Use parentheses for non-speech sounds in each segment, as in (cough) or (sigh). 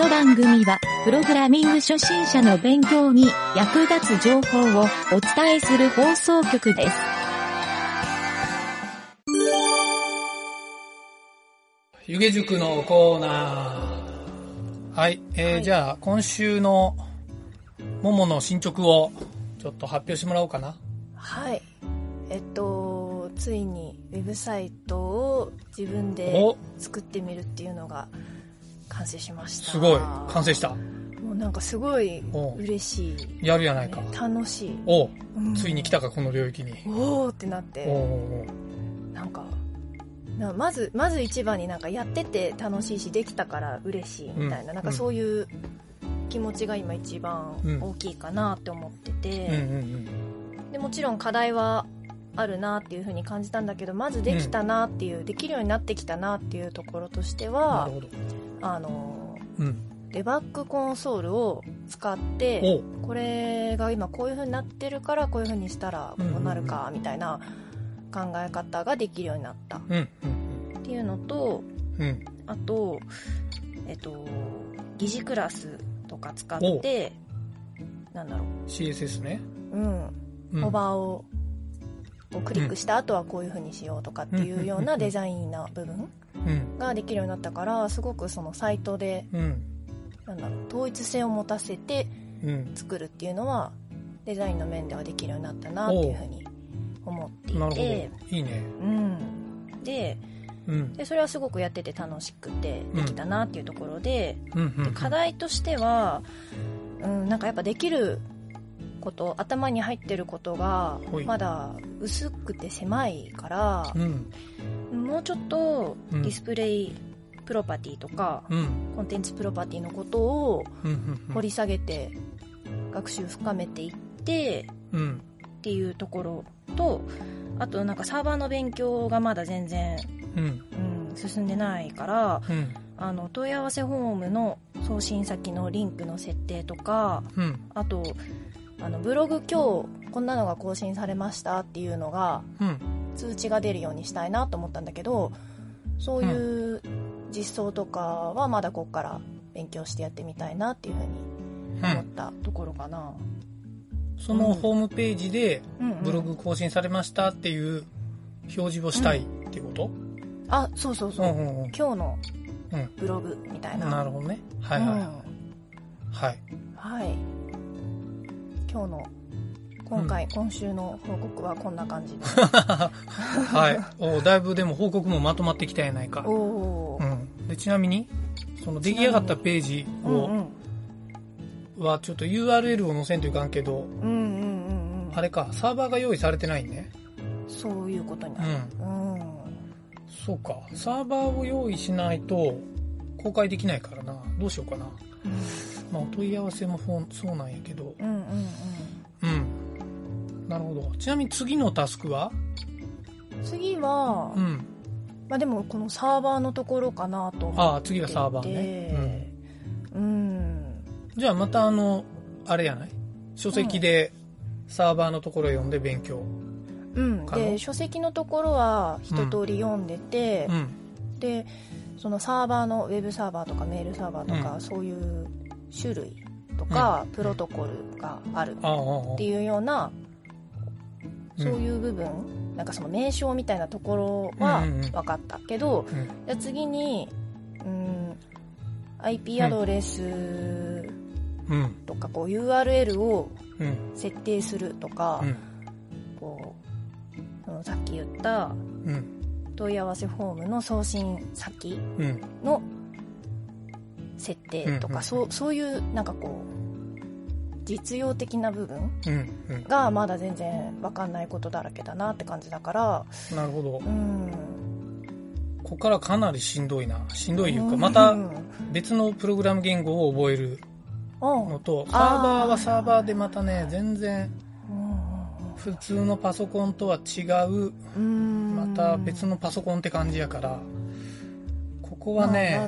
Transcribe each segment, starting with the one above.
の番組は、プログラミング初心者の勉強に役立つ情報をお伝えする放送局です。湯気塾のコーナー。はい。えーはいじゃあ、今週の、ももの進捗を、ちょっと発表してもらおうかな。はい。えっと、ついにウェブサイトを自分でお作ってみるっていうのが完成しました。すごい。完成した？もうなんかすごいお嬉しい。やるやないか。楽しい。おうんついに来たか、この領域に。おーってなっおて、おなんか、なまず、まず一番になんかやってて楽しいし、できたから嬉しいみたいな、うんなんかそういう気持ちが今一番うん大きいかなって思ってて、うんうんうん。でもちろん課題はあるなっていう風に感じたんだけどまずできたなっていう、できるようになってきたなっていうところとしてなはるほど。あのうん。デバッグコンソールを使っておこれが今こういう風になってるからこういう風にしたらこうなるかみたいな考え方ができるようになったっうんていうのとうんうん。あとえっと疑似クラスとか使ってなんだろうん。CSS ね。ううんうん。ホバーをこうクリックした後はこういう風にしようとかっていうようなデザインな部分うん。ができるようになったからすごくそのサイトでうん。なんだろう統一性を持たせてうん。作るっていうのはデザインの面ではできるようになったなっていう風に思ってい。て、いいね。うん、でうん。でそれはすごくやってて楽しくてできたなっていうところで。で課題としては、うん、なんかやっぱできること頭に入ってることがまだ薄くて狭いからうん。もうちょっとうんディスプレイプロパティとか、うん。コンテンツプロパティのことを。掘り下げて学習深めていってうん。っていうところとあとなんかサーバーの勉強がまだ全然、うん。うん、進んでないからうん。あの問い合わせフォームの送信先のリンクの設定とかうん。あとあのブログ今日こんなのが更新されましたっていうのがうん。通知が出るようにしたいなと思ったんだけどそういう実装とかはまだここから勉強してやってみたいなっていうふうにうん。思ったところかな、そのホームページでうんうんブログ更新されましたっていう表示をしたいっていうこと？あそうそうそう、うんうんうん。今日のうんブログみたいな、なるほどね。はいはいはい。うんはい。はい今日の今回、今週の報告はこんな感じで (laughs) はい。おだいぶでも報告もまとまってきたやないか。おうん。で、ちなみに、その出来上がったページを、うんうんはちょっと URL を載せんといかんけど、うんうんうんうんあれか、サーバーが用意されてないね。そういうことにうなるん。うんそうか。サーバーを用意しないと公開できないからな。どうしようかな。まあ、お問い合わせもそうなんやけど。うんうんうんうん。なるほど。ちなみに次のタスクは？次は、うん。まあでもこのサーバーのところかなと思ってああ、次はサーバーね。うんうん。じゃあまたあの、あれやない？書籍でサーバーのところ読んで勉強。うん、で書籍のところは一通り読んでて、うん。でそのサーバーのウェブサーバーとかメールサーバーとか、うんそういう種類とか、プロトコルがあるっていうような、うんそういう部分なんかその名称みたいなところは分かったけど、うん。じゃあ次にうん IP アドレスうん。とかこう URL をうん。設定するとか、うん。こうさっき言ったうん。問い合わせフォームの送信先うん。の設定とか、うんうんそうそういうなんかこう実用的な部分うん。うん。がまだ全然分かんないことだらけだなって感じだからなるほどう。んここからかなりしんどいな。しんどいいうか、うんまたうん別のプログラム言語を覚えるうんのと、サーバーはサーバーでまたね、全然普通のパソコンとは違う、うんまた別のパソコンって感じやから、ここはね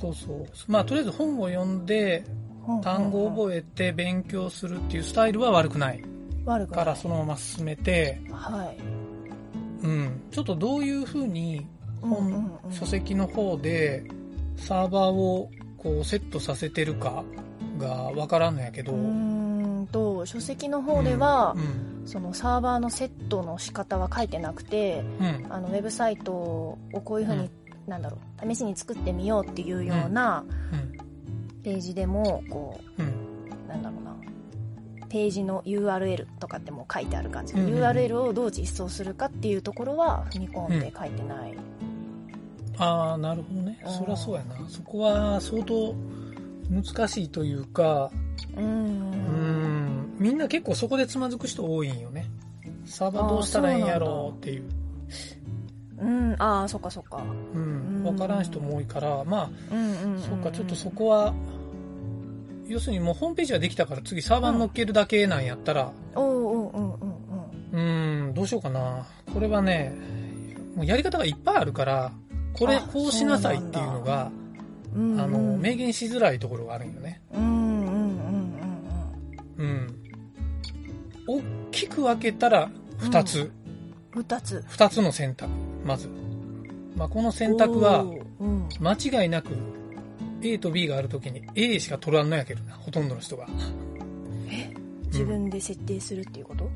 そうそう。まあとりあえず本を読んで、単語を覚えて勉強するっていうスタイルは悪くない。悪くない。からそのまま進めて、はい。うん、ちょっとどういうふうに本、うんうんうん。書籍の方でサーバーをここうセットさせてるかがわからんのやけど、うーんと書籍の方ではう、んそのサーバーのセットの仕方は書いてなくてうん。あのウェブサイトをこういうふうに、なんだろう試しに作ってみようっていうようなうんページでもこうなんだろうなページの URL とかってもう書いてある感じ、うんうんうん。URL をどう実装するかっていうところは踏み込んで書いてない、ああなるほどね。うん。そりゃそうやな。そこは相当難しいというかうん、うん。みんな結構そこでつまずく人多いんよね。サーバーどうしたらいいんやろうっていううん、ああそっかそっか。うん。うん。分からん人も多いからまうんうんうんうん。あそっかちょっとそこは要するにもうホームページができたから次サーバーに乗っけるだけなんやったら。おうおううんうんうんどうしようかな。これはねもうやり方がいっぱいあるからこれあこうしなさいっていうのがうんうんあの明言しづらいところがあるんよね。うんうんうんうん。うん。大きく分けたら2つ、うん。二つ。2つの選択まず、まあ、この選択は間違いなく A と B があるときに A しか取らんのやけどなほとんどの人が。自分で設定するっていうこと、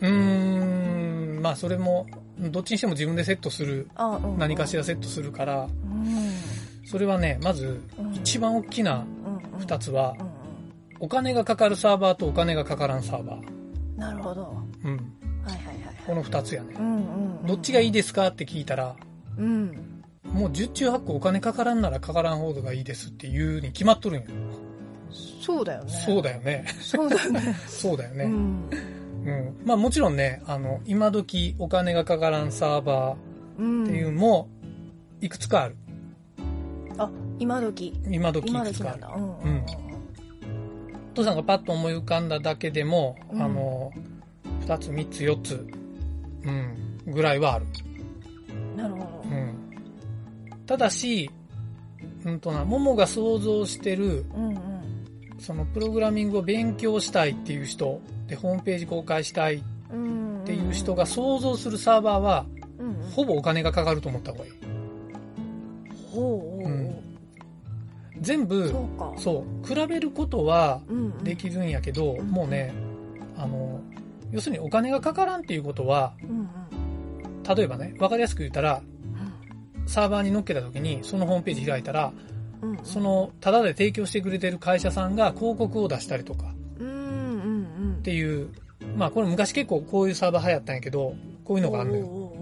うーんまあそれもどっちにしても自分でセットする。何かしらセットするから。うん。それはねまずうん。一番大きなうんうん。2つはお金がかかるサーバーとお金がかからんサーバー、なるほど。うん、はいはいはいこの2つやね。うんうんうん。どっちがいいですかって聞いたらうん。もう十中八九お金かからんならかからん方がいいですっていうに決まっとるんよそうだよね。そうだよね。そうだよね。そうだよね、(laughs) うん。うん。まあもちろんねあの今時お金がかからんサーバうんーっていうのもいくつかある。あ今時。今時い今くつかある。うん。うん。父さんがパッと思い浮かんだだけでも、うん。あの2つ3つ4つ、うん、ぐらいはある、うんなるほど。うん、ただし、うんとな、ももが想像してるうんうん。そのプログラミングを勉強したいっていう人でホームページ公開したいっうんていう人が想像するサーバーはうんうんほぼお金がかかると思った方がいい。ほうん。全部そう比べることはできるんやけど、うん。もうねあの要するにお金がかからんっていうことは例えばね分かりやすく言ったらサーバーに乗っけた時にそのホームページ開いたらそのタダで提供してくれてる会社さんが広告を出したりとかっていうまあこれ昔結構こういうサーバー流行ったんやけどこういうのがあるのよ。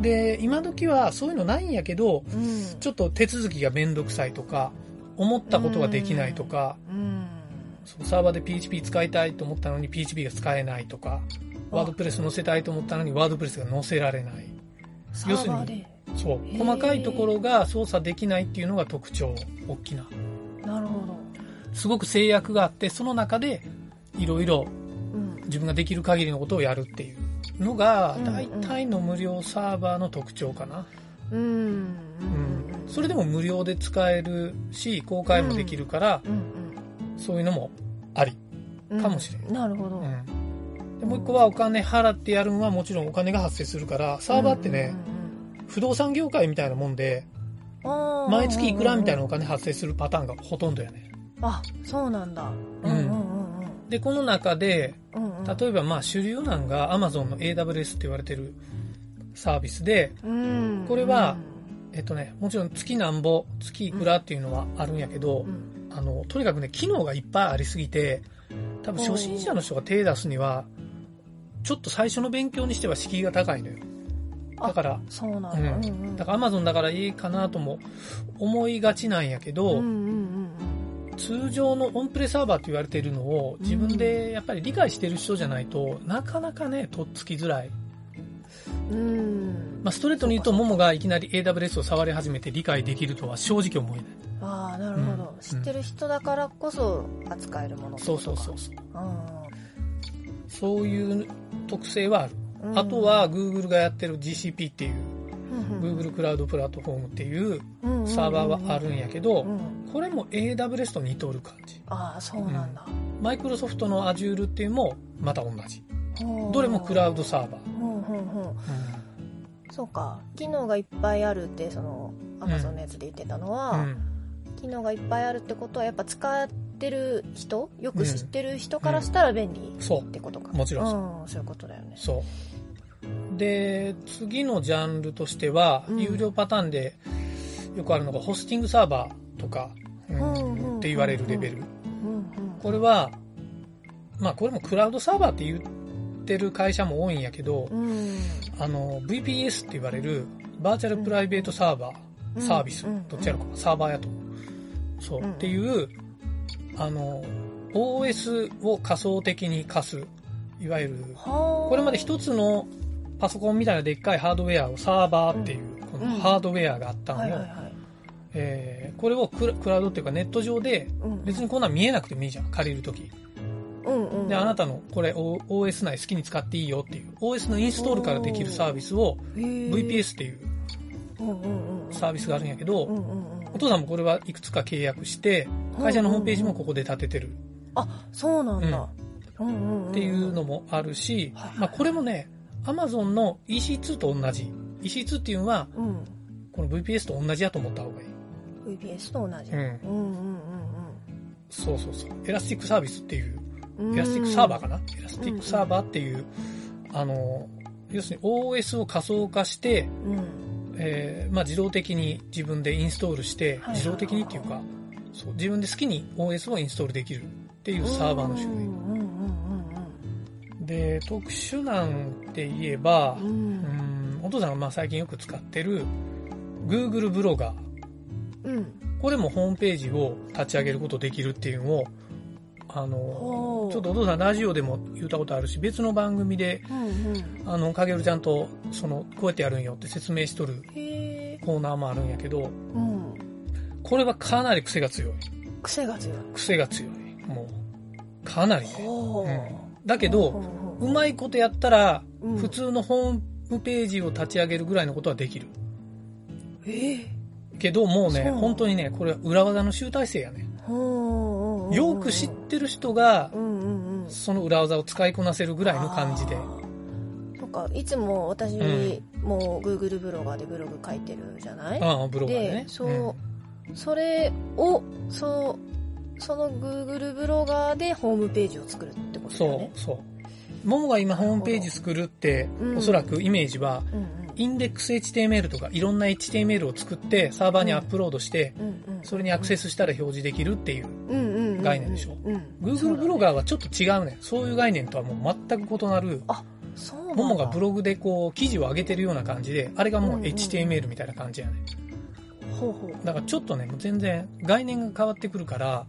で今時はそういうのないんやけどうん。ちょっと手続きがめんどくさいとか思ったことができないとかうんそうサーバーで PHP 使いたいと思ったのに PHP が使えないとかあ。ワードプレス載せたいと思ったのにワードプレスが載せられない。サ要するにそう細かいところが操作できないっていうのが特徴大きな。なるほど。すごく制約があってその中でいろいろうん。自分ができる限りのことをやるっていうのがうん大体の無料サーバーの特徴かな、うんうんうん。それでも無料で使えるし公開もできるから、うんそういうのもあり、うん。かもしれん。なるほど。うん。でもう一個はお金払ってやるのはもちろんお金が発生するからサーバーってね、不動産業界みたいなもんで毎毎月いくらみたいなお金発生するパターンがほとんどやね。あそうなんだ。うん。うんうんうんでこの中でうんうん。例えばまあ主流なんが Amazon の AWS って言われてるサービスでうん。これはえっとねもちろん月なんぼ月いくらっていうのはあるんやけど、うんあのとにかくね機能がいっぱいありすぎて多分初心者の人が手出すにはちょっと最初の勉強にしては敷居が高いのよ。あだからそうなんだ。うん。うんうん。だから Amazon だからいいかなとも思いがちなんやけど、うんうん通常のオンプレサーバーと言われているのを自分でやっぱり理解してる人じゃないとなかなかねとっつきづらい、うん。うんまあ、ストレートに言うとももがいきなり AWS を触り始めて理解できるとは正直思えない。ああなるほど。うん。知ってる人だからこそ扱えるものそうそうそうそう。うそういう特性はある、ん。あとは Google がやってる GCP っていううん Google クラウドプラットフォームっていうサーバーはあるんやけどうんこれも AWS と似とる感じ。ああそうなんだ。マイクロソフトの Azure っていうのもまた同じ。どれもクラウドサーバー、ほうほうほううそうか。機能がいっぱいあるってその Amazon のやつで言ってたのは、ん。うん。機能がいっぱいあるってことはやっぱ使ってる人よく知ってる人からしたら便利そうってことか、もちろんそう。うん、そういうことだよね。そう。で、次のジャンルとしては、うん。有料パターンでよくあるのがホスティングサーバーとか、うんうんうんうんって言われるレベル。うんうん。これは、まあこれもクラウドサーバーって言ってる会社も多いんやけど、うん。あの、VPS って言われるバーチャルプライベートサーバー、うん。サービス、うん。どっちやろかな、サーバーやと。そう、うん。っていう、あの、OS を仮想的に貸す、いわゆる、はあ。これまで一つのパソコンみたいなでっかいハードウェアをサーバーっていう、このハードウェアがあったのを、えーこれをクラウドっていうかネット上でうん。別にこんなん見えなくてもいいじゃん、借りるとき。うんうん。で、あなたのこれ O- OS 内好きに使っていいよっていう、OS のインストールからできるサービスを VPS っていううんうんうん。サービスがあるんやけど、うんうんうん。お父さんもこれはいくつか契約して、会社のホームページもここで立ててる。あそうなんだ、うん。うんうん、っていうのもあるし、はいはい。まあこれもね、Amazon の EC2 と同じ。EC2 っていうのは、うん。この VPS と同じやと思った方がいい。VPS と同じ、うん。うんうんそうそうそう。 elastic サービスっていう、うんうん elastic サーバーかな？ elastic サーバーっていう、あの、要するに OS を仮想化して、うん。えーまあ自動的に自分でインストールして、はい。自動的にっていうか、そう自分で好きに OS をインストールできるっていうサーバーの種類。で、特殊なんて言えばうん、お父さんがまあ最近よく使ってる Google ブロガー。うん。これもホームページを立ち上げることできるっていうのを、あのちょっとお父さんラジオでも言ったことあるし、別の番組で、うんうん。あの、かげるちゃんと、その、こうやってやるんよって説明しとるコーナーもあるんやけど、うん。これはかなり癖が強い。癖が強い。癖が強い。もう、かなり。ね。ほう、うん。だけど、ほうまいことやったら、うん。普通のホームページを立ち上げるぐらいのことはできる。ええけど、もうね、本当にね、これは裏技の集大成やね。よく知ってる人がう、んうんうん。その裏技を使いこなせるぐらいの感じで。あー。そっかいつも私うん。も Google ブロガーでブログ書いてるじゃない、ああ、ブロガーでねで。そう、それをそうその Google ブロガーでホームページを作るってことだよね？そう、そう。ももが今ホームページ作るって、うん。おそらくイメージは、うんうん。インデックス HTML とかいろんな HTML を作ってサーバーにアップロードして、うんうん。それにアクセスしたら表示できるっていう。うんうんうんうん概念でしょうん Google ブロガーはちょっと違うね。そういう概念とはもう全く異なる、そうなんだももがブログでこう記事を上げてるような感じで、あれがもううんうん HTML みたいな感じやね。ほうほうだからちょっとね、もう全然概念が変わってくるから、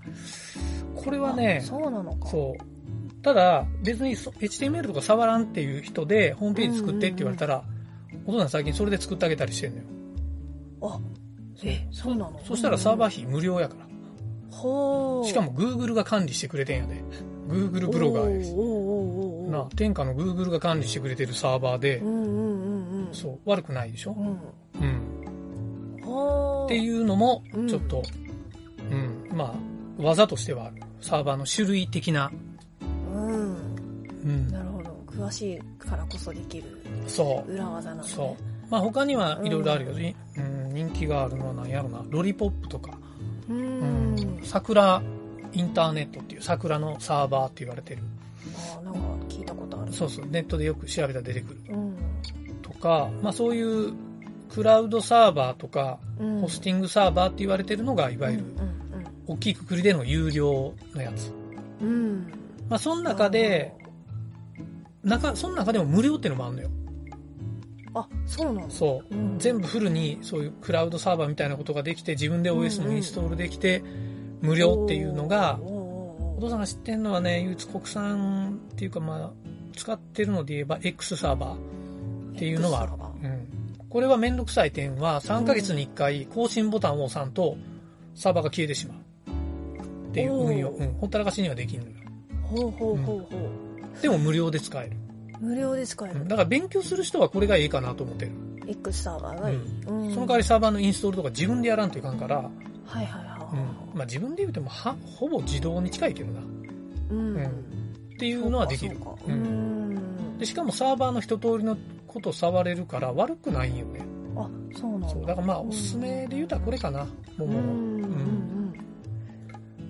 これはねあ、そうなのかそう。ただ、別にそ HTML とか触らんっていう人で、ホームページ作ってって言われたら、お父さん最近それで作ってあげたりしてんのよ。あえそうなの？そしたらサーバーー費無料やから。しかも Google が管理してくれてんやで。Google ブロガーです。な、天下の Google が管理してくれてるサーバーでう、んうんうんうんそう、悪くないでしょ？うんうん。はあっていうのもうん、ちょっと、うん、まあ、技としてはある。サーバーの種類的な、うんうん。なるほど詳しいからこそできる。裏技なんだねそう。まあ他にはいろいろあるよ、ねうん。人気があるのは何やろな。ロリポップとか、ううんん、桜インターネットっていう桜のサーバーって言われてる。あなんか聞いたことあるそうそう、ネットでよく調べたら出てくる。うんとか、まあそういうクラウドサーバーとか、うんホスティングサーバーって言われてるのが、いわゆるうん大きいくくりでの有料のやつ。うんうんまあその中で、中、その中でも無料っていうのもあるのよ。あそうなんだそう。うん全部フルにそういうクラウドサーバーみたいなことができて、自分で OS もインストールできて、無料っていうのが、お父さんが知ってるのはね、唯一国産っていうかまあ、使ってるので言えば X サーバーっていうのはある。うん。これはめんどくさい点は、3ヶ月に1回更新ボタンを押さんと、サーバーが消えてしまう。っていう運用。うん。ほったらかしにはできんのよ。ほうほうほうほでも無料で使える。う無料で使えるうん。だから勉強する人はこれがいいかなと思ってる。X サーバーがいいうんその代わりサーバーのインストールとか自分でやらんといかんから、はいはいはいうん。まあ自分で言うてもは、ほぼ自動に近いけどな。っうんうんていうのはできるそうんんで、しかもサーバーの一通りのこと触れるから悪くないんよね。あそうなんだそう。だからまあおすすめで言うたらこれかな。もうもう。うんうんうん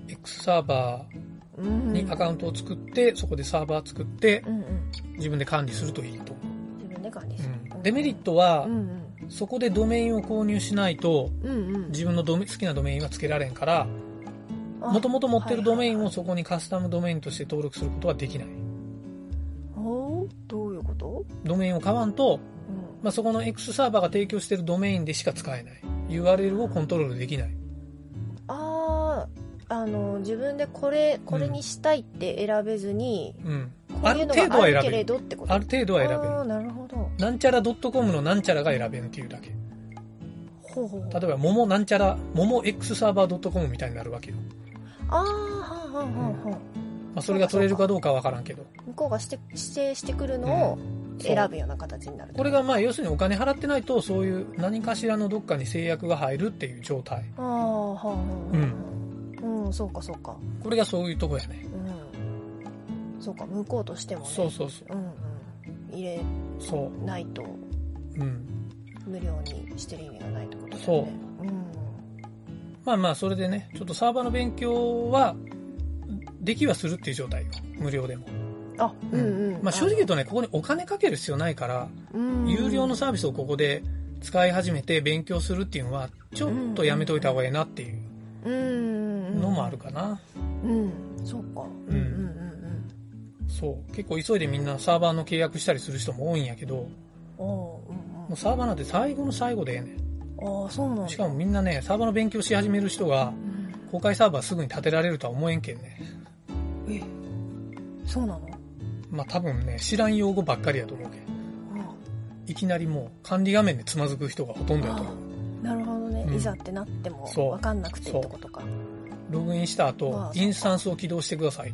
X サーバうんーにアカウントを作って、そこでサーバー作って自分で管理するといいと。思自分で管理すう。る、うん。デメリットはう、んそこでドメインを購入しないと、自分のドメ好きなドメインはつけられんから、あもともと持ってるドメインをそこにカスタムドメインとして登録することはできない。はいおーどういうこと、ドメインを買わんと、うん。まあ、そこの X サーバーが提供しているドメインでしか使えない。URL をコントロールできない。あああの自分でこれこれにしたいって選べずに、うん。ある程度は選べる。どってことある程度は選べる。なるほどなんちゃら .com のなんちゃらが選べんっていうだけ。ほうほう例えば、ももなんちゃら、もも X サーバー .com みたいになるわけよ。ああはんはんはんはんまあ、それが取れるかどうかはわからんけど。向こうがして指定してくるのを選ぶような形になるこれがまあ要するにお金払ってないとそういう何かしらのどっかに制約が入るっていう状態ああはんはんはんうんそうかそうか。これがそういうとこやね。うん。そうか向こうとしてもね。そうそうそう。うんうん。入れそないと。ううん。無料にしてる意味がないってことだよね。そう。うん。まあまあそれでねちょっとサーバーの勉強はできはするっていう状態よ。無料でも、あうんうん。まあ、正直言うとねここにお金かける必要ないからうん有料のサービスをここで使い始めて勉強するっていうのはちょっとやめといた方がいいなっていう。うんのもあるかな。うん。そうか。うんうんそう。結構急いでみんなサーバーの契約したりする人も多いんやけどうんうん。もうサーバーなんて最後の最後でええねうん。ああそうなんだんしかもみんなねサーバーの勉強し始める人がうん公開サーバーすぐに立てられるとは思えんけんね。えそうなの？まあ多分ね知らん用語ばっかりやと思うけん。いきなりもう管理画面でつまずく人がほとんどやと思う。なるほどね、うん。いざってなっても分かんなくてってことかログインした後まあインスタンスを起動してください。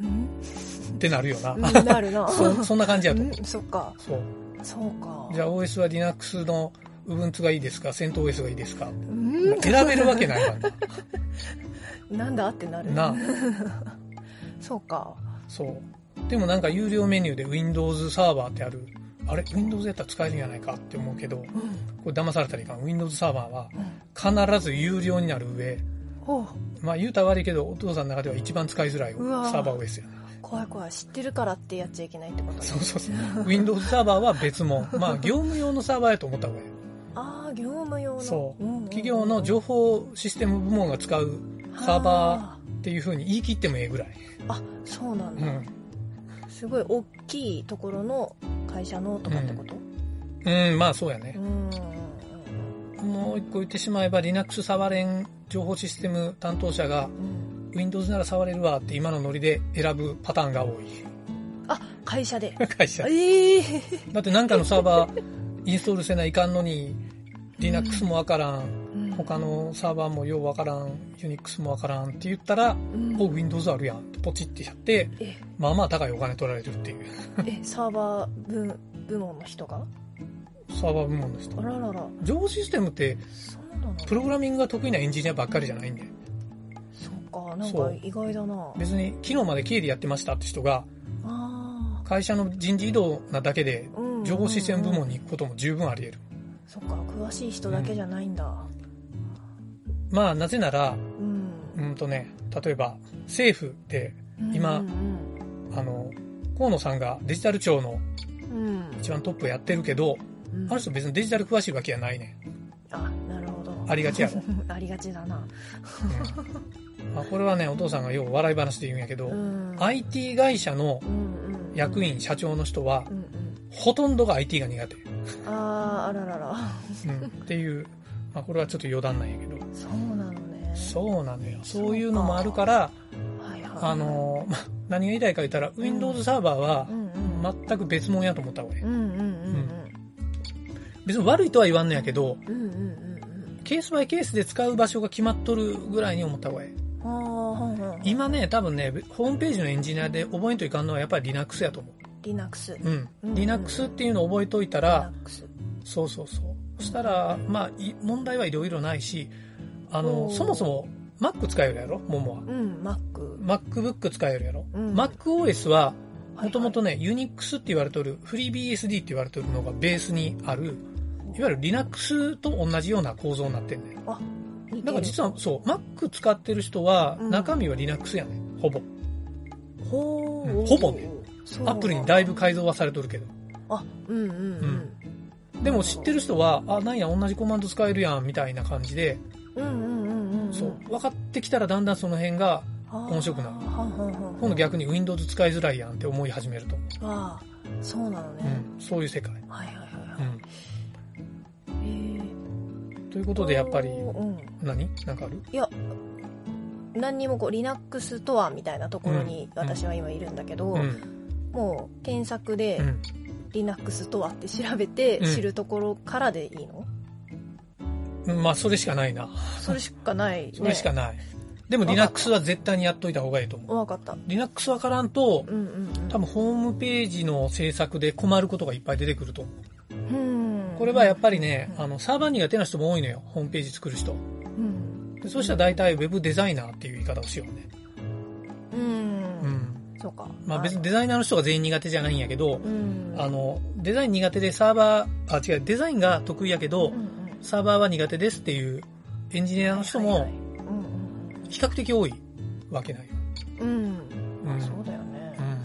うん？ってなるよな、うんなるな。(laughs) そそんな感じやと。思ううんそっか。そう。そうか。じゃあ OS は Linux の Ubuntu がいいですか？CentOS がいいですか？うん。選べるわけないわ。な (laughs) なんだってなる。なそうか。そう。でもなんか有料メニューで Windows サーバーってある。あれ？Windows やったら使えるんじゃないかって思うけどうん。これ騙されたらいかん。Windows サーバーはうん。必ず有料になる上まあ言うたら悪いけどお父さんの中では一番使いづらいサーバー OS やね怖い怖い。知ってるからってやっちゃいけないってことね。そうそうそう。Windows サーバーは別物。(laughs) まあ業務用のサーバーやと思った方がいい。ああ業務用の。そう。うんうんうん。企業の情報システム部門が使うサーバーっていう風に言い切ってもええぐらい。あそうなんだ、うん、すごい大きいところの会社のとかってこと？うん、まあそうやね。う、ん。もう一個言ってしまえば Linux 触れん情報システム担当者がうん。Windows なら触れるわって今のノリで選ぶパターンが多い。あ会社で。(laughs) 会社ええだってなんかのサーバーインストールせないかんのに Linux もわからん。うん。他のサーバーもようわからん Unix もわからんって言ったらうん。お Windows あるやんってポチってやってえ。まあまあ高いお金取られるっていう。えサーバー部部門の人が？サーバー部門の人。あららら。情報システムってプログラミングが得意なエンジニアばっかりじゃないんで。そうかなんか意外だな。別に昨日まで経理やってましたって人があ会社の人事異動なだけで情報システム部門にに行くことも十分あり得る。そっか詳しい人だけじゃないんだ。まあなぜならうん。うんとね例えば政府で今うんあの河野さんがデジタル庁のうん。うん一番トップやってるけどうんあの人別にデジタル詳しいわけやないねあなるほど。ありがちやろ。(laughs) ありがちだな、ん、うんまあ、これはねお父さんがよう笑い話で言うんやけど、うん、IT 会社のうんうん。役員社長の人はうんうん。ほとんどが IT が苦手、あああららら。うん、っていう、まあ、これはちょっと余談なんやけど。そうなのね。そうなのよ。そういうのもあるからあのまあ何が言いたいか言ったら Windows サーバーはうんうん。全く別物やと思った方がいいうんうん。うん別に悪いとは言わんのやけどうんうんうんうん。うんケースバイケースで使う場所が決まっとるぐらいに思った方がいい今ね多分ねホームページのエンジニアで覚えんといかんのはやっぱり Linux やと思う。Linux うん、うん Linux っていうのを覚えといたら Linux そうそうそう。そしたらまあい問題はいろいろないしあのそもそも Mac 使えるやろ？ももは。うん Mac MacBook 使えるやろ、うん。MacOS はもともとねね、Unix って言われてる、FreeBSD って言われてるのがベースにある、いわゆる Linux と同じような構造になってんだよ。似てるだから実は、そう、Mac 使ってる人は、うん。中身は Linux やね。ほぼ。ほう。うん。ほぼね。アプリにだいぶ改造はされとるけど。あうんうんうん。でも知ってる人は、あ、なんや、同じコマンド使えるやん、みたいな感じで、うんうんうんうんうん。そう、分かってきたらだんだんその辺が、面白くなる。今度逆に Windows 使いづらいやんって思い始めると思ああそうなのう。ね、うん、そういう世界。はいはいはい。うん。ということで、やっぱり、うん何？なんかある？いや何にもこう Linux ストアみたいなところにうん私は今いるんだけど、うん。もう検索でうん。Linux ストアって調べてうん知るところからでいいの、うんまあ、それしかないな。それしかないねそれしかない。でも Linux は絶対にやっといた方がいいと思う。分かった Linux わからんとう、んうん多分ホームページの制作で困ることがいっぱい出てくると思う。これはやっぱりね、あの、サーバー苦手な人も多いのよ。ホームページ作る人。うんでそうしたら大体 Web デザイナーっていう言い方をしようね。うん、うん。そうかまあ別にデザイナーの人が全員苦手じゃないんやけど、うんあの、デザイン苦手でサーバー、あ、違う、デザインが得意やけどサーバーは苦手ですっていうエンジニアの人も比較的多いわけないよ。うんうんそうだよねうん。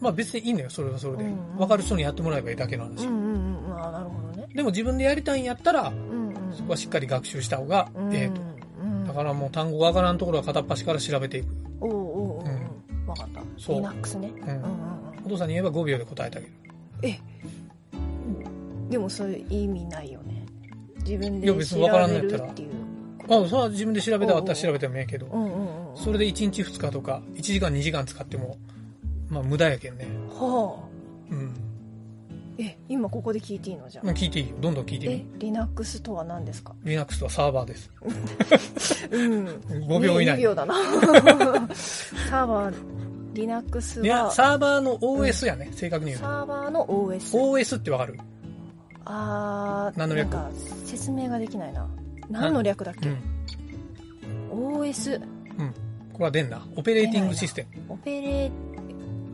まあ別にいいのよ、それはそれでうん。わかる人にやってもらえばいいだけの話。うんうんうんああなるほどねでも自分でやりたいんやったら、うんうん。そこはしっかり学習した方がうんええと。うん。だからもう単語がわからんところは片っ端から調べていく。おうおうおうおううん分かった。そう。Linux ね。うん。うんうんうん。お父さんに言えば5秒で答えてあげる。えでもそういう意味ないよね。自分でいや別調にわからんのべやったら。るっていうあ、それは自分で調べたかったら調べてもええけど、うんうんうん。それで1日2日とか、1時間2時間使っても、まあ無駄やけんね。はあ。うん。え今ここで聞いていいのじゃあ。聞いていいよ。どんどん聞いてえみ。Linux とは何ですか？Linux とはサーバーです。(laughs) うん。5秒以内。2秒だな。(laughs) サーバー Linux いや、はサーバーの OS やね、正確に言うと。サーバーの OS OS ってわかる？あー何の略？か説明ができないな。何？の略だっけ、うん。OS これは出んな。オペレーティングシステオペレ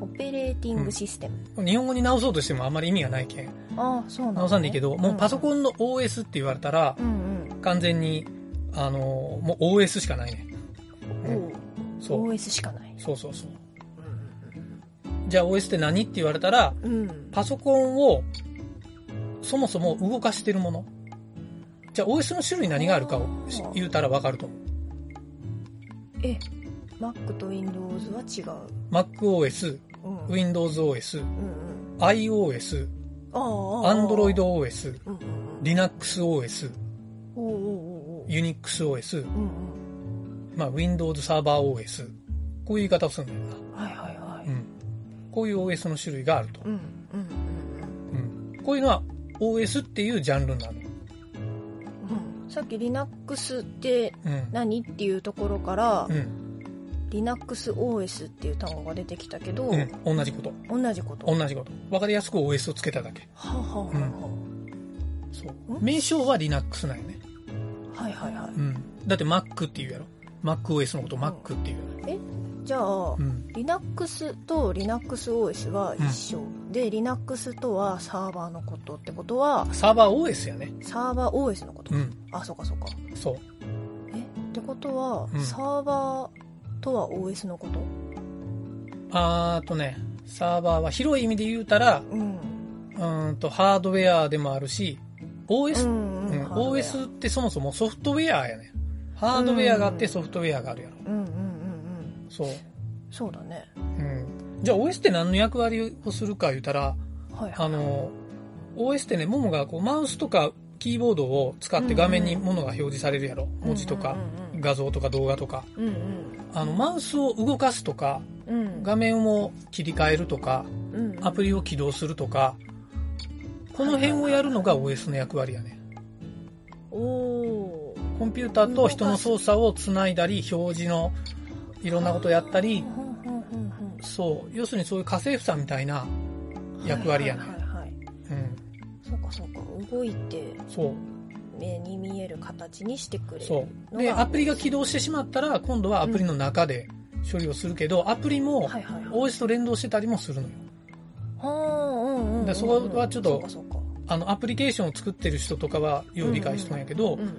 オペレーティングシステム、ム。日本語に直そうとしてもあんまり意味がないけん。ああそうなんだ、ね、直さんでいいけど、もうパソンコンの OS って言われたらう、ん完全に、あの、もう OS しかないね。うん、うんそう。OS しかないそうそうそう。じゃあ OS って何って言われたら、うんパソコンをそもそも動かしてるもの。じゃあ OS の種類何があるかをし言うたらわかると思う。え Mac と Windows は違う MacOS、うん、WindowsOS、iOS、AndroidOS、LinuxOS、UnixOS、まあ Windows Server OS。こういう言い方をするんだよな。はいはいはいうん。こういう OS の種類があると。うんうんうんうん。こういうのは OS っていうジャンルなの。さっき Linux ってうん。何？っていうところから、うん。LinuxOS っていう単語が出てきたけど、うん。同じこと。同じこと同じこと。わかりやすく OS をつけただけ。はあはあはあはそう。ん名称は Linux なんよね。あはいはいはいうん。だって Mac って言うやろ。MacOS のこと Mac って言うやろ。じゃあ、うん。Linux と LinuxOS は一緒、で Linux とはサーバーのことってことはサーバー OS やね。サーバー OS のこと、うん。あそうかそうかそう。えってことは、うんサーバーとは OS のことあーとね、サーバーは広い意味で言うたら、うんうーんと、ハードウェアでもあるし、OS、んうんハードウェア OS ってそもそもソフトウェアやね。ハードウェアがあってソフトウェアがあるやろ。うんうんうんうんそう。そうだねうん。じゃあ OS って何の役割をするか言うたら、はいはいあの、OS ってね、ももがこうマウスとかキーボードを使って画面にものが表示されるやろ。文字とかうん画像とか動画とか。うんうんあの、マウスを動かすとか、うんうん画面を切り替えるとか、うんうんアプリを起動するとか、この辺をやるのが OS の役割やね。おおコンピューターと人の操作をつないだり、表示のいろんなことやったり、そう、要するにそういう家政婦さんみたいな役割やね。はいはいはいはいうん。そうかそうか動いてそう、目に見える形にしてくれるで、アプリが起動してしまったら、今度はアプリの中で処理をするけど、アプリもはいはいはい。OS と連動してたりもするのよ。はあうんうんうんでそこはちょっとあの、アプリケーションを作ってる人とかはよう理解しとんやけどうん、うんうん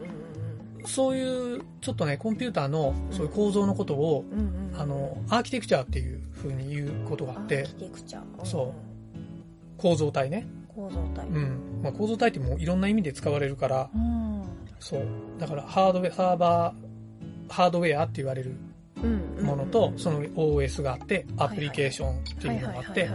そういう、ちょっとね、コンピューターのそういう構造のことを、うんうんうんあの、アーキテクチャっていう風に言うことがあってアー、キテクチャ、んん。そう。構造体ね。構造体。うん。まあ、構造体ってもういろんな意味で使われるから、うん。そう。だから、ハードウェア、サーバー、ハードウェアって言われるうんものと、その OS があって、アプリケーションっていうのがあって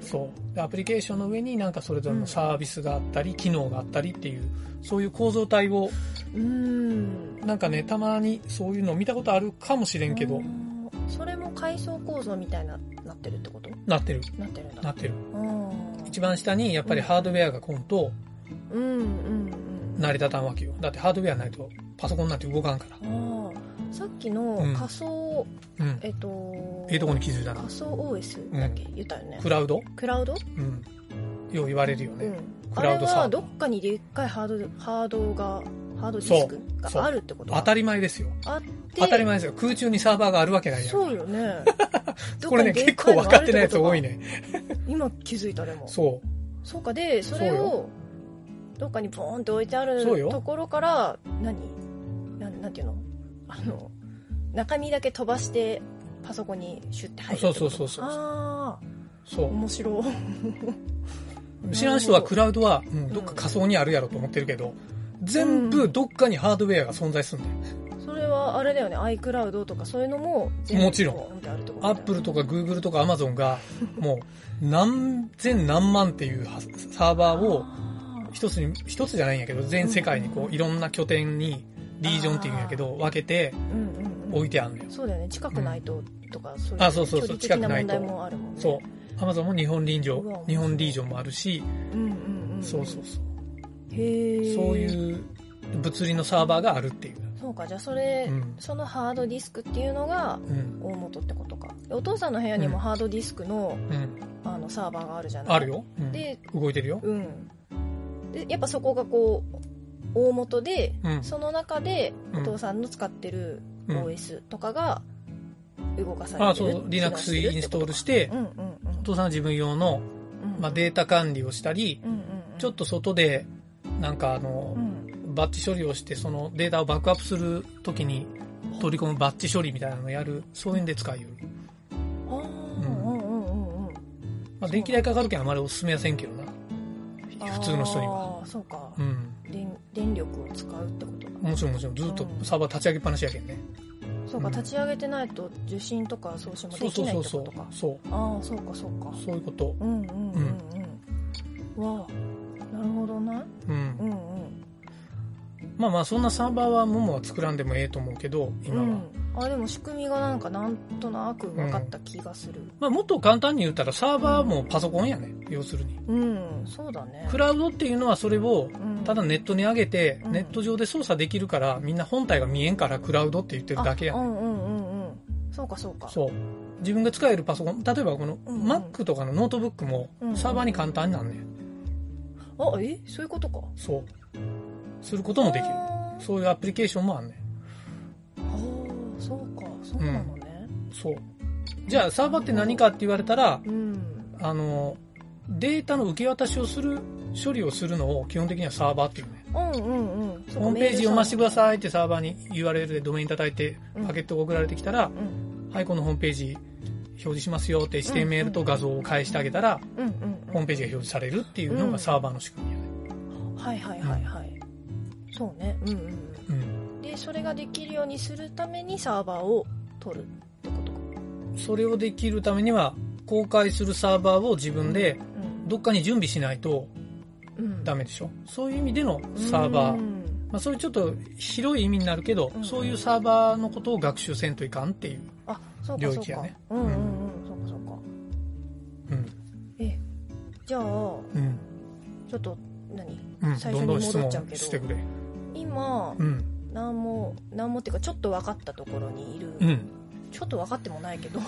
そう。でアプリケーションの上になんかそれぞれのサービスがあったり、機能があったりっていう、そういう構造体を、うん。なんかね、たまにそういうの見たことあるかもしれんけど、うん。それも階層構造みたいななってるってこと？なってる、なってるなってる。うん一番下にやっぱりハードウェアが来んとうんうんうん成り立たんわけよ。だってハードウェアないとパソコンなんて動かんから。さっきのうん仮想、うん。えっとええとこに気づいたな仮。想 OS だっけ、言ったよねクラウド？クラウド、うん。よう言われるよね。うん、クあれラウドサーバーはどっかにでっかいハードハードがハードディスクがあるってこと当たり前ですよ。当たり前ですよ。空中にサーバーがあるわけないやん。そうよね。これね、結構分かってないやつ多いね。今気づいたでも。そう。そうか。でそれをどっかにポーンって置いてあるところから何？なんなんていうの？あの中身だけ飛ばしてパソコンにシュッて入るそうそうそうそうああそう。面白い。知らん人はクラウドは、うん、どっか仮想にあるやろと思ってるけど、全部どっかにハードウェアが存在するんだよ。それはあれだよね。iCloud とかそういうのも全部もちろん。アップルとかグーグルとかアマゾンが、もう、何千何万っていうはサーバーを、あ一つに、一つじゃないんやけど、全世界にこう、いろんな拠点に、リージョンっていうんやけど、分けてーうんうんうん。置いてあるんだよ。そうだよね。近くないととかそういうあそうそうそう距離的近くないと。な問題もあるもんね。そう。アマゾンも日本リージョうわン、日本リージョンもあるし、うんうんうんうん。そうそうそう。そういう物理のサーバーがあるっていう。そうかじゃあそれ、うん。そのハードディスクっていうのがうん。大元ってことか。お父さんの部屋にもハードディスクの,、うん。あのサーバーがあるじゃない？あるよ。うん。で動いてるよ。うん。でやっぱそこがこう大元で、うん。その中でうん。お父さんの使ってるうん。OS とかが動かされあてる、そう、Linux インストールしてう、んうんお父さんは自分用の、うん。まあ、データ管理をしたり、うんうんうん。ちょっと外で、なんかあのう、んバッチ処理をして、そのデータをバックアップするときに取り込むバッチ処理みたいなのをやる、そういうんで使いよる。あーうんうんうんうんうんまあ、電気代かかるけんあまりおすすめはせんけどな。普通の人には。あーそうか、うん。電電力を使うってことだもちろんもちろん、ずっとうんサーバー立ち上げっぱなしやけんね。そうか、うん立ち上げてないと受信とか送信もそうそうできないそうそうってことか。そう。ああそうかそうかそういうこと。うんうんうんうん、わあなるほどなうんう。んうんまあまあ、そんなサーバーはももは作らんでもええと思うけど、今は。うん、あでも仕組みがなんかなんとなく分かった気がするまあ、もっと簡単に言ったらサーバーもパソコンやね。要するに。うん、そうだねクラウドっていうのはそれをうんただネットに上げて、うんネット上で操作できるから、みんな本体が見えんからクラウドって言ってるだけやね。あうんうんうんうんそうかそうかそう。自分が使えるパソコン、例えばこのうんうん Mac とかのノートブックもうんサーバーに簡単になんねん。あえそういうことかそう。することもできる。そういうアプリケーションもあんねん。あーそうかそうなのねそう。じゃあサーバーって何かって言われたら、うんあの、データの受け渡しをする、処理をするのを基本的にはサーバーっていうね。うんうんうんホームページ読ませてくだいさいってサーバーに URL でドメイン叩いてうんパケットが送られてきたら、うんはい、このホームページ表示しますよって HTML と画像を返してあげたら、うんうんホームページが表示されるっていうのがサーバーの仕組みやね。はいはいはいはい。そうね。うんうんうん。うん。でそれができるようにするためにサーバーを取るってこと？かそれをできるためには、公開するサーバーを自分でうんどっかに準備しないとうん。ダメでしょ？そういう意味でのサーバー。うん。まあそういうちょっと広い意味になるけど、うんそういうサーバーのことを学習せんといかんっていう。領域やね。うんじゃあうん。ちょっと何？うん。最初に戻っちゃうけど。今うん。何も何もっていうかちょっと分かったところにいる、うん。ちょっと分かってもないけど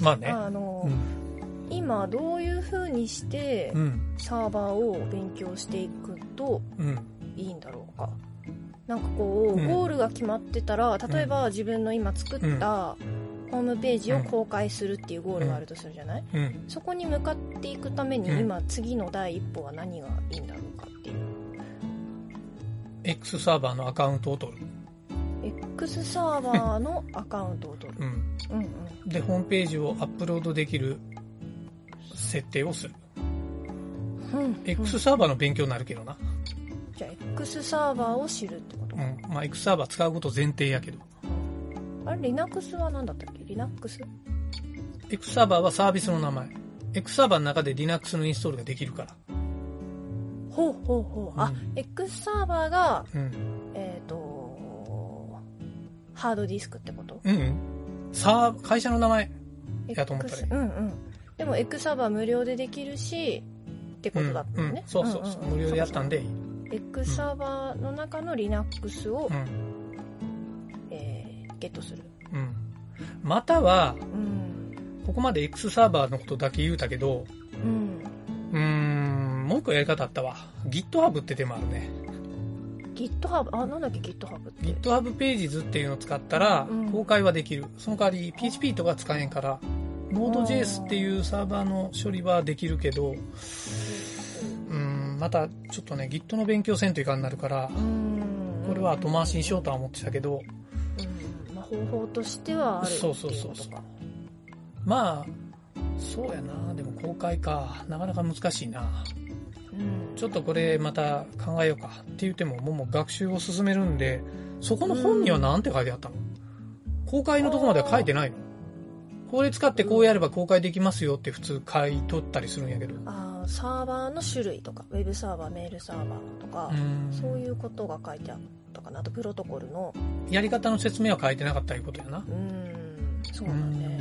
まあね。(laughs) あの、うん。今どういうふうにしてうん。サーバーを勉強していくとうん。いいんだろうか？なんかこう、うんゴールが決まってたら例えば自分の今作ったホームページを公開するっていうゴールがあるとするじゃない、うん。そこに向かっていくためにうん今次の第一歩は何がいいんだろうかっていう X サーバーのアカウントを取る。X サーバーのアカウントを取る。うん。うんうん。で、ホームページをアップロードできる設定をする。うん、X サーバーの勉強になるけどな。じゃあ X サーバーを知るってこと？うん。まあ、X サーバー使うこと前提やけど。あれ Linux は何だったっけ ?Linux? X サーバーはサービスの名前。X サーバーの中で Linux のインストールができるから。ほうほうほう。あ、うん X サーバーが、うん。えっ、と、ハードディスクってこと？うんうん。さあ、会社の名前。やと思ったねうんうん。でも X サーバー無料でできるし、ってことだったうん、うんよね。そうそうそう、んんん無料でやったんでいい。X サーバーの中の Linux を、うん。えーゲットする。うん。または、うん。ここまで X サーバーのことだけ言うたけど、うん。うーん、もう一個やり方あったわ。GitHub って手もあるね。GitHub、あ、なんだっけ？GitHub って。GitHub ページズっていうのを使ったらうん、公開はできる。その代わり PHP とか使えんから、Node.js っていうサーバーの処理はできるけど、うん、またちょっとね、Git の勉強せんといかんなるから、うん。これは後回しにしようとは思ってたけど、方法としてはあるっていうそうことか。そうそうそうまあ、そうやな。でも公開か。なかなか難しいな。うん。ちょっとこれまた考えようかって言っても、もうもう学習を進めるんで、そこの本には何て書いてあったの、公開のとこまでは書いてないの？これ使ってこうやれば公開できますよって普通書いとったりするんやけど。あーサーバーの種類とか、ウェブサーバー、メールサーバーとか、うんそういうことが書いてあったかな。あと、プロトコルの、やり方の説明は書いてなかったいうことやな。うん、そうだね。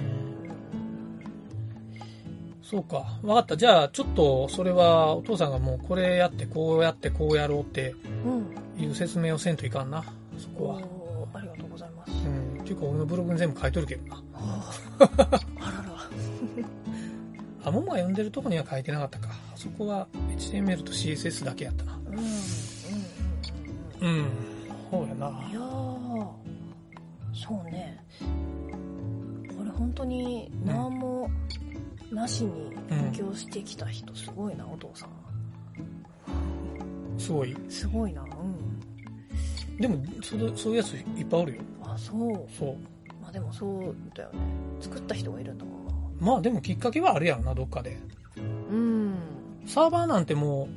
そうか。わかった。じゃあ、ちょっと、それは、お父さんがもうこれやって、こうやって、こうやろうってうん。いう説明をせんといかんな。そこは。ありがとうございます。うん。っていうか、俺のブログに全部書いとるけどな。あらら。(laughs) あ、ももが読んでるとこには書いてなかったか。そこは HTML と CSS だけやったな。うん。うん。そうやな。いやー、そうね。これ本当に何もなしに勉強してきた人すごいな、お父さん。すごい。すごいな。うん。でも、そのそういうやついっぱいおるよ。あ、そう。そう。まあでもそうだよね。作った人がいるんだもんな。まあでもきっかけはあるやろな、どっかで。うん。サーバーなんても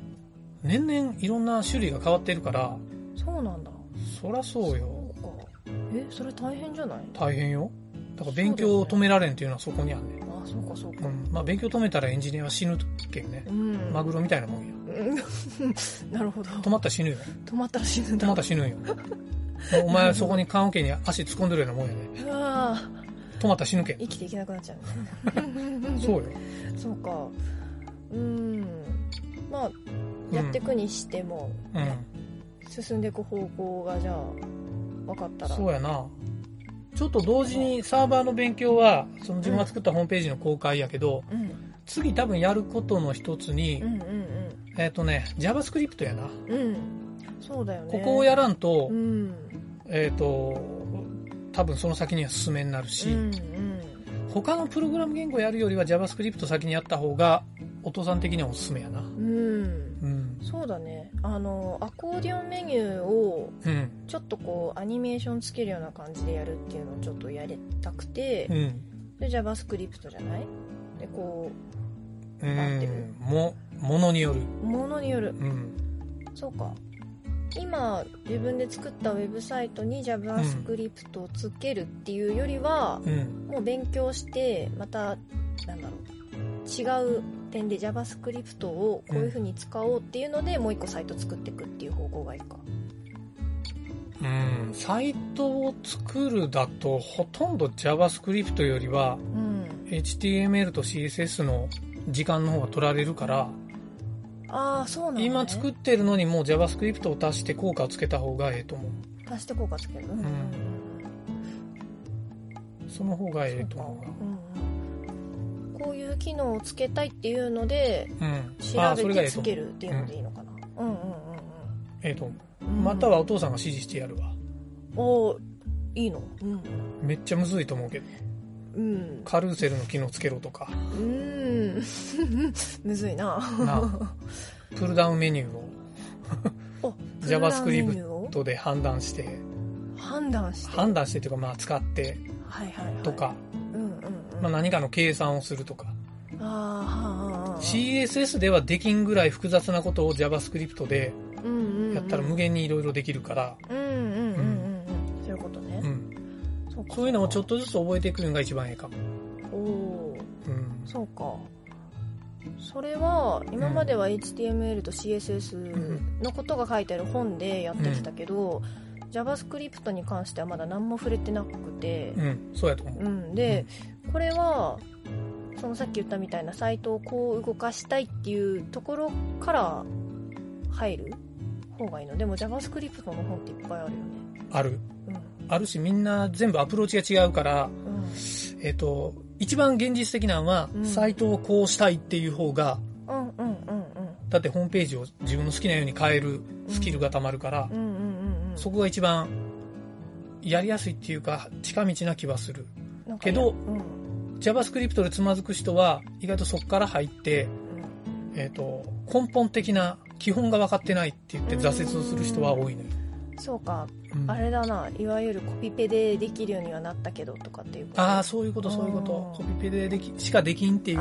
う、年々いろんな種類が変わってるから、そうなんだ。そらそうよ。そうか。え、それ大変じゃない？大変よ。だから勉強を止められんっていうのはそこにあんねん。あ、そうかそうか。うん。まあ勉強止めたらエンジニアは死ぬけんね。うん。マグロみたいなもんや。うん (laughs) なるほど。止まったら死ぬよ。止まったら死ぬんだ。止まったら死ぬんよ。お前はそこに棺桶に足突っ込んでるようなもんやね。止まったら死ぬけん。生きていけなくなっちゃうね。(laughs) そうよ。そうか。うん。まあ、やっていくにしても、うん。進んでいく方向がじゃあ、分かったら。そうやな。ちょっと同時にサーバーの勉強は、その自分が作ったホームページの公開やけど、うん。次多分やることの一つに、うんうんえっ、とね、JavaScript やな。うん。うん。そうだよね。ここをやらんと、うん。えっ、と、多分その先には進めになるし、うん他のプログラム言語やるよりは JavaScript 先にやった方が、お父さん的にはおすすめやな。うん。そうだね。あの、アコーディオンメニューを、うん。ちょっとこう、アニメーションつけるような感じでやるっていうのをちょっとやりたくて、うん。で、JavaScript じゃない？で、こう合ってるん。も、ものによる。う、ものによる。うん。そうか。今、自分で作ったウェブサイトに JavaScript をつけるっていうよりは、うん。もう勉強して、また、なんだろう、違う点で JavaScript をこういう風に使おうっていうので、もう一個サイト作っていくっていう方向がいいか。うん。サイトを作るだと、ほとんど JavaScript よりは、うん。HTML と CSS の時間の方が取られるから、ああ、そうなんだ、ね。今作ってるのにもう JavaScript を足して効果をつけた方がええと思う。足して効果つける？うんうんその方がええと思うな。うんうん。こういう機能をつけたいっていうので、うん。調。べてつけるっていうのでいいのかな。うんうんええと思う。うんうん。またはお父さんが指示してやるわ。おーいいの？うんめっちゃむずいと思うけど。うん。カルーセルの機能つけろとか、うん。(laughs) むずいな。なプルダウンメニューを (laughs) JavaScript で判断して、判断して。判断してというか、まあ使ってはいはいはい。うん。まあ何かの計算をするとか。CSS ではできんぐらい複雑なことを JavaScript でやったら無限にいろいろできるから、うんうんうんうんうん。そういうことねう。ん。そうかそういうのをちょっとずつ覚えていくのが一番いいかも。おおーうん。そうか。それは、今までは HTML と CSS のことが書いてある本でやってきたけど、JavaScript に関してはまだ何も触れてなくてう、ん。そうやと思う。うん、で、これは、そのさっき言ったみたいなサイトをこう動かしたいっていうところから入る方がいいの？でも JavaScript の本っていっぱいあるよね。ある。うん。あるし、みんな全部アプローチが違うから、うん。えっ、と、一番現実的なのは、うんサイトをこうしたいっていう方が、うんうんうんだってホームページを自分の好きなように変えるスキルがたまるからうん。う、んうんうんうん。そこが一番やりやすいっていうか、近道な気はする。けどうん。JavaScript でつまずく人は、意外とそこから入って、えっ、と、根本的な基本が分かってないって言って挫折をする人は多いのよ。うん。そうか、うんあれだな、いわゆるコピペでできるようにはなったけどとかっていうああ、そういうこと、そういうこと。コピペででき、しかできんっていう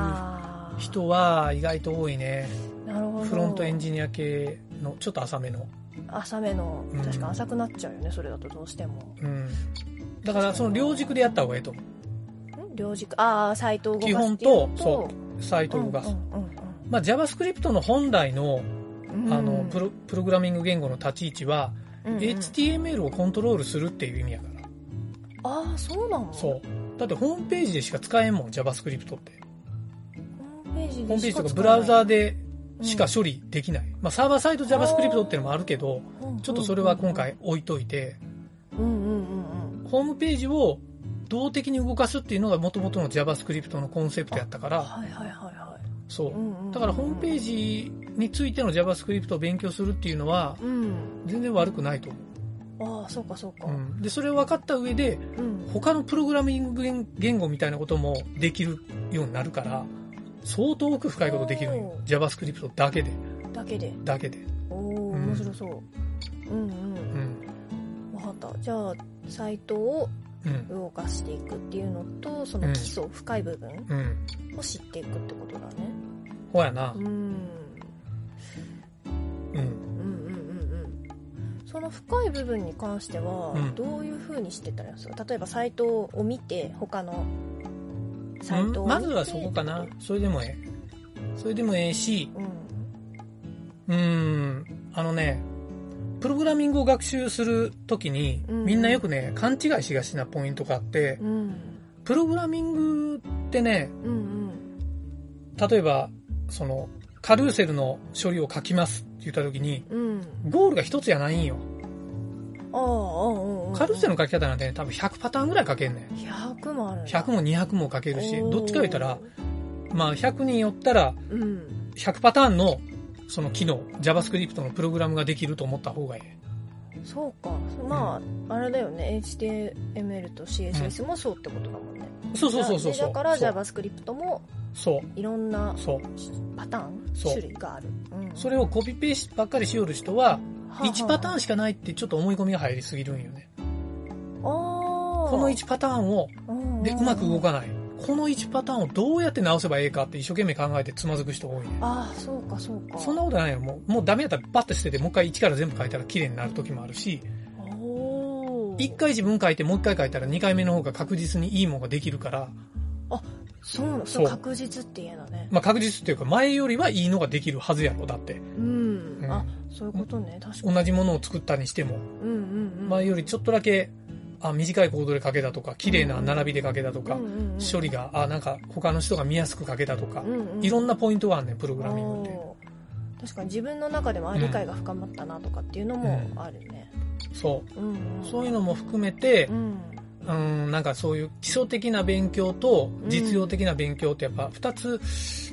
人は意外と多いね。なるほど。フロントエンジニア系のちょっと浅めの。浅めのうん、確か浅くなっちゃうよね、それだとどうしても。うん。だからその両軸でやった方がいいと思う。ん？両軸、ああ、サイトを動かす基本と、そう、サイトを動かす。うんまあ JavaScript の本来の、うんうん、あの、プロ、プログラミング言語の立ち位置は、うんうん HTML をコントロールするっていう意味やから。ああ、そうなの？そう。だってホームページでしか使えんもん、JavaScript って。ホームページホームページとかブラウザーででしか処理できない。まあサーバーサイト JavaScript っていうのもあるけど、ちょっとそれは今回置いといて、うんうんうんうんホームページを動的に動かすっていうのが元々の JavaScript のコンセプトやったから、そう。うんうんうんだからホームページについての JavaScript を勉強するっていうのはうん。全然悪くないと思ああそうかそうか。う。うん、で、それを分かった上で、うん。他のプログラミング言語みたいなこともできるようになるから、相当奥深いことできるんよお。JavaScript だけで、だけで？だけで。おおうん面白そううんうんうん。分かったじゃあサイトをうん。動かしていくっていうのとその基礎、深い部分うん。を知っていくってことだねほやなう。んうん。うんうんうんうんその深い部分に関してはうんどういうふうにしてったらいいんですか？例えばサイトを見て他のサイトをまずはそこかな。それでもええ。それでもええし、うん。あのね、プログラミングを学習するときに、うん。みんなよくね、勘違いしがちなポイントがあって、うん。プログラミングってね、うんうん。例えば、その、カルーセルの処理を書きますって言ったときに、うん。ゴールが一つじゃないんよ。カルーセルの書き方なんてね、多分100パターンぐらい書けんねん。100もあるんだ100も200も書けるし、どっちか言ったら、まあ100人寄ったら、うん。100パターンの、その機能、JavaScript のプログラムができると思った方がいい。そうか。まあ、あれだよね。HTML と CSS もそうってことだもんね、そうそうそうそう。そう。でだから JavaScript もそう。いろんなそう。パターン種類がある、うん。それをコピペばっかりしよる人は、は1パターンンしかないってちょっと思い込みが入りすぎるんよね。ここの1パターンを、で、うまく動かない。この1パターンをどうやって直せばいいかって一生懸命考えてつまずく人が多いね。ああそうかそうかそんなことないよ。もう、もうダメやったらバッて捨てて、もう一回1から全部書いたら綺麗になる時もあるし、おー1回自分書いてもう1回書いたら2回目の方が確実にいいものができるから、そうなの？確実って言えだねまあ確実っていうか前よりはいいのができるはずやろ、だって。うん、うん。あそういうことね。確かに。同じものを作ったにしても、うんうんうん。前よりちょっとだけ、あ、短いコードで書けたとか、綺麗な並びで書けたとかうん、うんうん。処理が、あ、なんか他の人が見やすく書けたとかう、んうんいろんなポイントがあるねん、プログラミングって。確かに自分の中でも理解が深まったなとかっていうのもあるね、そう。うんうん。そういうのも含めてう、んうん、なんかそういう基礎的な勉強と実用的な勉強ってやっぱ二つ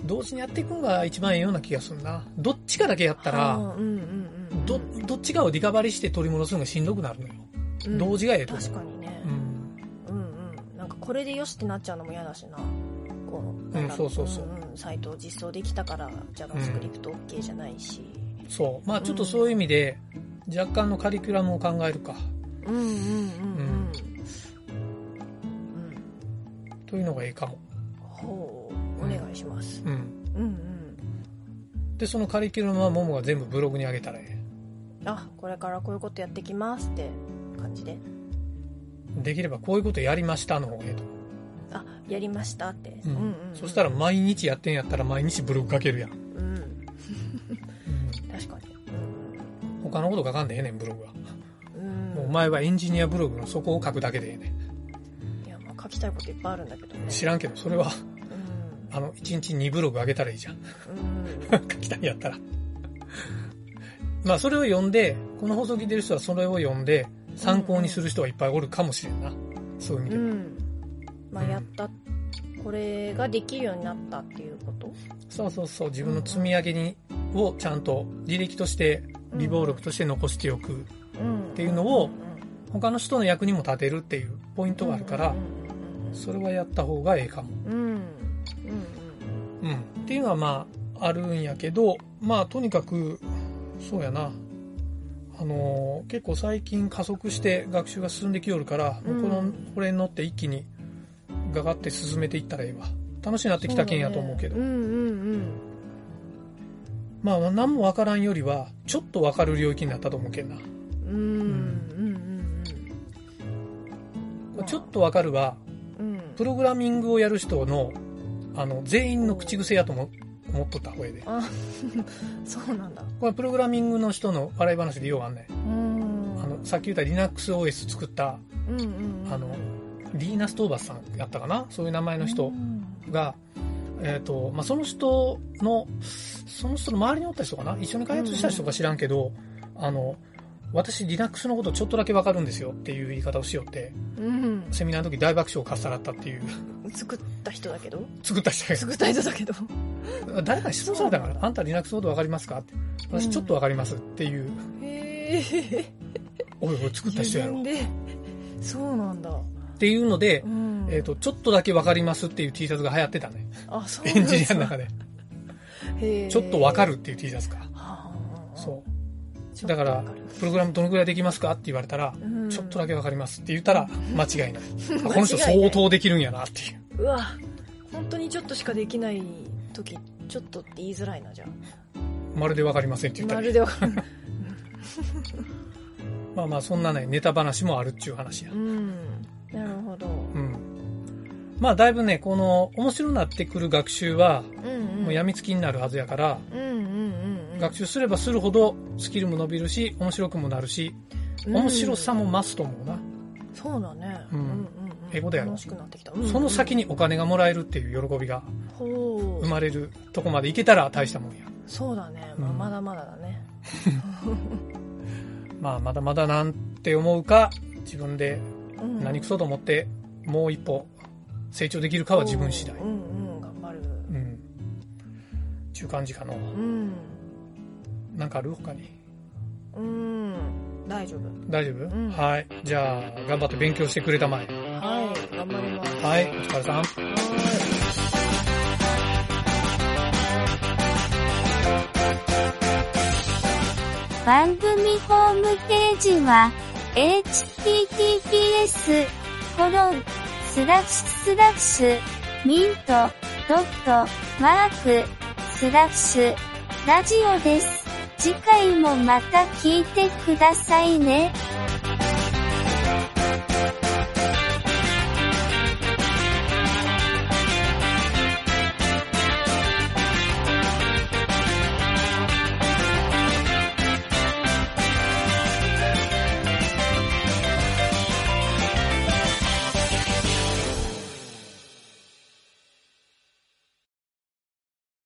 同時にやっていくのが一番いいような気がするな。どっちかだけやったはら、あうんうんうんど、どっちかをリカバリして取り戻すのがしんどくなるのよ。うん。同時がええと確かにね。う、ん。うんうん。なんかこれでよしってなっちゃうのも嫌だしな。こうなんだそうそうそう。うんうん。サイトを実装できたから JavaScriptOK じゃないし、そう。まあちょっとそういう意味で、若干のカリキュラムを考えるか。うんうんうん。うんというのがいいかも。ほうお願いしますうん。うんうんで、そのカリキュラムはももが全部ブログに上げたらえあこれからこういうことやってきますって感じでえ。できればこういうことやりましたの方がええと。あやりましたってうんうんうんそしたら毎日やってんやったら毎日ブログ書けるやん。うん確かに他のこと書かんでええねん、ブログは。うんもうお前はエンジニアブログのそこを書くだけでええねきたいこといっぱいあるんだけどね。知らんけど、それは、うん。あの、1日2ブログ上げたらいいじゃん。うん。(laughs) 書きたいんやったら。まあ、それを読んで、この放送聞いてる人はそれを読んで、参考にする人はいっぱいおるかもしれんな。そういう意味で。は。うん。まあやったこれができるようになったっていうこと？そうそうそう、自分の積み上げに、をちゃんと履歴として、微暴録として残しておく。うんっていうのを他の人の役にも立てるっていうポイントがあるから、それはやった方がええかも。うんうんうんうん。っていうのはまあ、あるんやけど、まあ、とにかく、そうやな。あのー結構最近加速して学習が進んできよるから、もうこのうん、これに乗って一気にガガって進めていったらええわ。楽しくなってきたけんやと思うけど。うんうんうんまあ、何もわからんよりは、ちょっとわかる領域になったと思うけんな。うんうんうんうんちょっとわかるは、うんプログラミングをやる人の、あの、全員の口癖やと思思っとった方がいいで。あ (laughs) そうなんだ。これプログラミングの人の笑い話でようあんねん。うん。あの、さっき言った LinuxOS 作った、うんうんうん。あの、リーナ・ストーバスさんやったかな？そういう名前の人うんが、えっ、と、まあ、その人の、その人の周りにおった人かな？一緒に開発した人か知らんけど、あの、私 Linux のことちょっとだけわかるんですよっていう言い方をしよって、うん。セミナーの時大爆笑をかっさらったっていう、作った人だけど。作った人作った人だけど。が、誰かに質問されたから、あんた Linux のことわかりますかって。私ちょっとわかりますっていう、へえおいおい作った人やろ。そうなんだ。ていうのでう、ん。えっ、と、ちょっとだけわかりますっていう T シャツが流行ってたね。あそうエンジニアの中で。でちょっとわかるっていう T シャツか。だからプログラムどのくらいできますかって言われたら、うん。ちょっとだけわかりますって言ったら間違いない。この人相当できるんやなっていう。うわ本当にちょっとしかできない時ちょっとって言いづらいなじゃまるでわかりませんって言ったらあまるでわかる。(laughs) まあまあそんなね、ネタ話もあるっちゅう話や。う。ん。なるほど。うん。まあだいぶね、この面白くなってくる学習は、うんうん。もう病みつきになるはずやから、うん学習すればするほどスキルも伸びるし、面白くもなるし、面白さも増すと思うな。そうだね。うん。うんうんうん。英語だよ。楽しくなってきた。その先ににお金がもらえるっていう喜びが生まれるとこまでいけたら大したもんや。そうだね。まあうん。まだまだだね。(laughs) まあまだまだなんて思うか、自分でうん。何くそと思ってもう一歩成長できるかは自分次第。うんうん頑張る。うん。ちゅう感じかの。うんなんかある？他に？うん大丈夫大丈夫、んはい。じゃあ、頑張って勉強してくれたまえ。はい頑張りますはい。お疲れさん。は番組ホームページは、https, コロン、スラッシュスラッシュ、ミント、ドット、マーク、スラッシュ、ラジオです。次回もまた聞いてくださいね。